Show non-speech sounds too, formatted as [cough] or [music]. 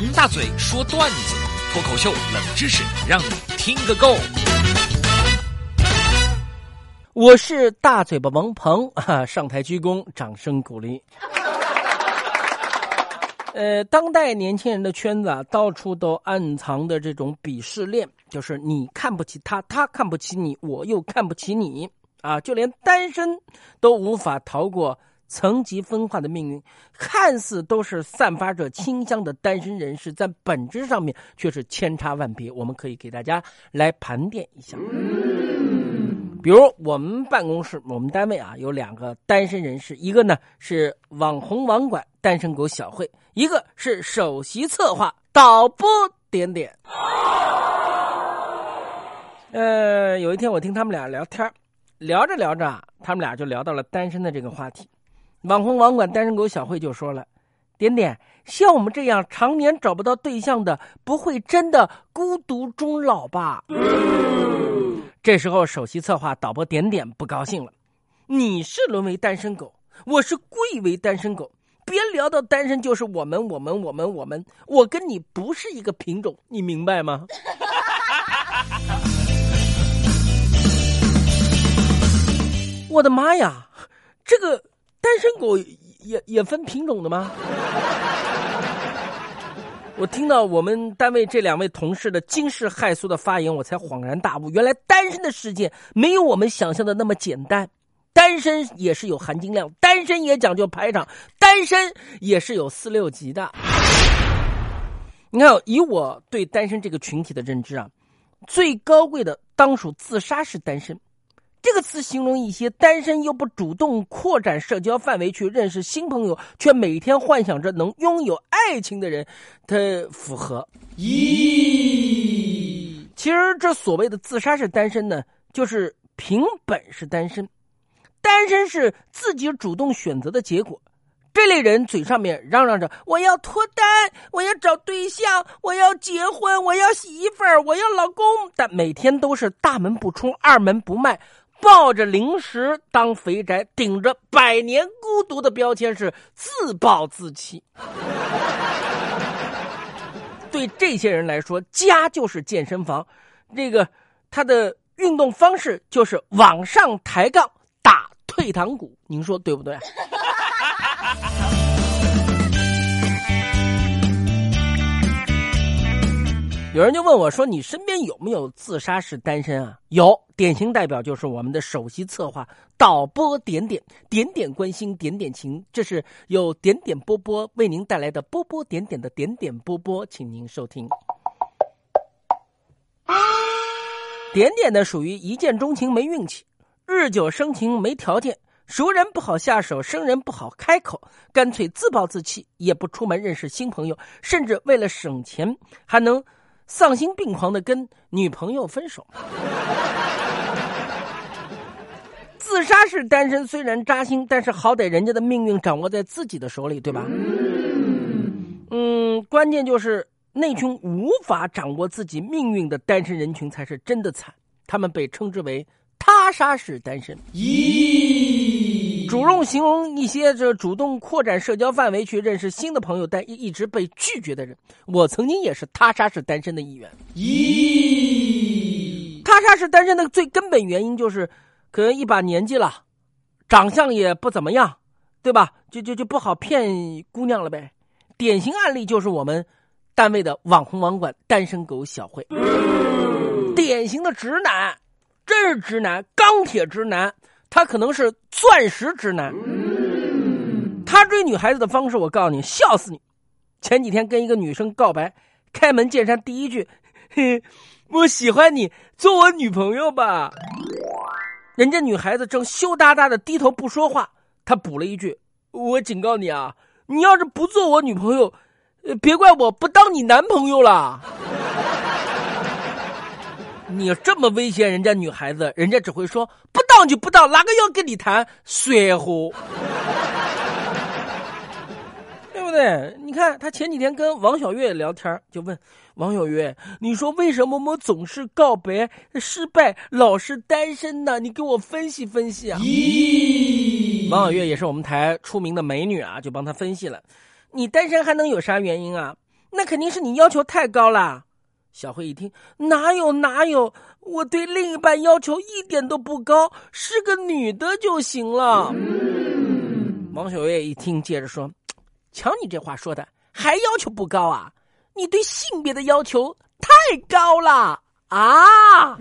王大嘴说段子，脱口秀冷知识，让你听个够。我是大嘴巴王鹏，[laughs] 哈，上台鞠躬，掌声鼓励。[laughs] 呃，当代年轻人的圈子啊，到处都暗藏的这种鄙视链，就是你看不起他，他看不起你，我又看不起你啊！就连单身都无法逃过层级分化的命运。看似都是散发着清香的单身人士，在本质上面却是千差万别。我们可以给大家来盘点一下。比如我们办公室，我们单位啊有两个单身人士，一个呢是网红网管单身狗小慧，一个是首席策划导播点点。呃，有一天我听他们俩聊天，聊着聊着，他们俩就聊到了单身的这个话题。网红网管单身狗小慧就说了：“点点，像我们这样常年找不到对象的，不会真的孤独终老吧？”这时候，首席策划导播点点不高兴了：“你是沦为单身狗，我是贵为单身狗。别聊到单身就是我们，我们，我们，我们，我跟你不是一个品种，你明白吗？” [laughs] 我的妈呀，这个单身狗也也分品种的吗？我听到我们单位这两位同事的惊世骇俗的发言，我才恍然大悟，原来单身的世界没有我们想象的那么简单，单身也是有含金量，单身也讲究排场，单身也是有四六级的。你看，以我对单身这个群体的认知啊，最高贵的当属自杀式单身。这个词形容一些单身又不主动扩展社交范围去认识新朋友，却每天幻想着能拥有爱情的人，它符合。咦，其实这所谓的自杀式单身呢，就是凭本事单身，单身是自己主动选择的结果。这类人嘴上面嚷嚷着我要脱单，我要找对象，我要结婚，我要媳妇儿，我要老公，但每天都是大门不出，二门不迈。抱着零食当肥宅，顶着百年孤独的标签是自暴自弃。[laughs] 对这些人来说，家就是健身房，这个他的运动方式就是往上抬杠打退堂鼓，您说对不对？[laughs] 有人就问我说：“你身边有没有自杀式单身啊？”有，典型代表就是我们的首席策划导播点点点点关心点点情，这是由点点波波为您带来的波波点点的点点波波，请您收听。点点呢属于一见钟情没运气，日久生情没条件，熟人不好下手，生人不好开口，干脆自暴自弃，也不出门认识新朋友，甚至为了省钱还能。丧心病狂的跟女朋友分手，自杀式单身虽然扎心，但是好歹人家的命运掌握在自己的手里，对吧？嗯，关键就是那群无法掌握自己命运的单身人群才是真的惨，他们被称之为他杀式单身。咦？主动形容一些这主动扩展社交范围去认识新的朋友，但一一直被拒绝的人。我曾经也是他杀式单身的一员。咦，他杀式单身的最根本原因就是，可能一把年纪了，长相也不怎么样，对吧？就就就不好骗姑娘了呗。典型案例就是我们单位的网红网管单身狗小慧，典型的直男，真是直男，钢铁直男。他可能是钻石直男，他追女孩子的方式，我告诉你，笑死你！前几天跟一个女生告白，开门见山第一句：“嘿，我喜欢你，做我女朋友吧。”人家女孩子正羞答答的低头不说话，他补了一句：“我警告你啊，你要是不做我女朋友，别怪我不当你男朋友了。”你这么威胁人家女孩子，人家只会说不当就不当，哪个要跟你谈？水壶，[laughs] 对不对？你看他前几天跟王小月聊天，就问王小月：“你说为什么我总是告白失败，老是单身呢？你给我分析分析啊！”咦，王小月也是我们台出名的美女啊，就帮他分析了：你单身还能有啥原因啊？那肯定是你要求太高了。小慧一听，哪有哪有，我对另一半要求一点都不高，是个女的就行了。王小月一听，接着说：“瞧你这话说的，还要求不高啊？你对性别的要求太高了啊！”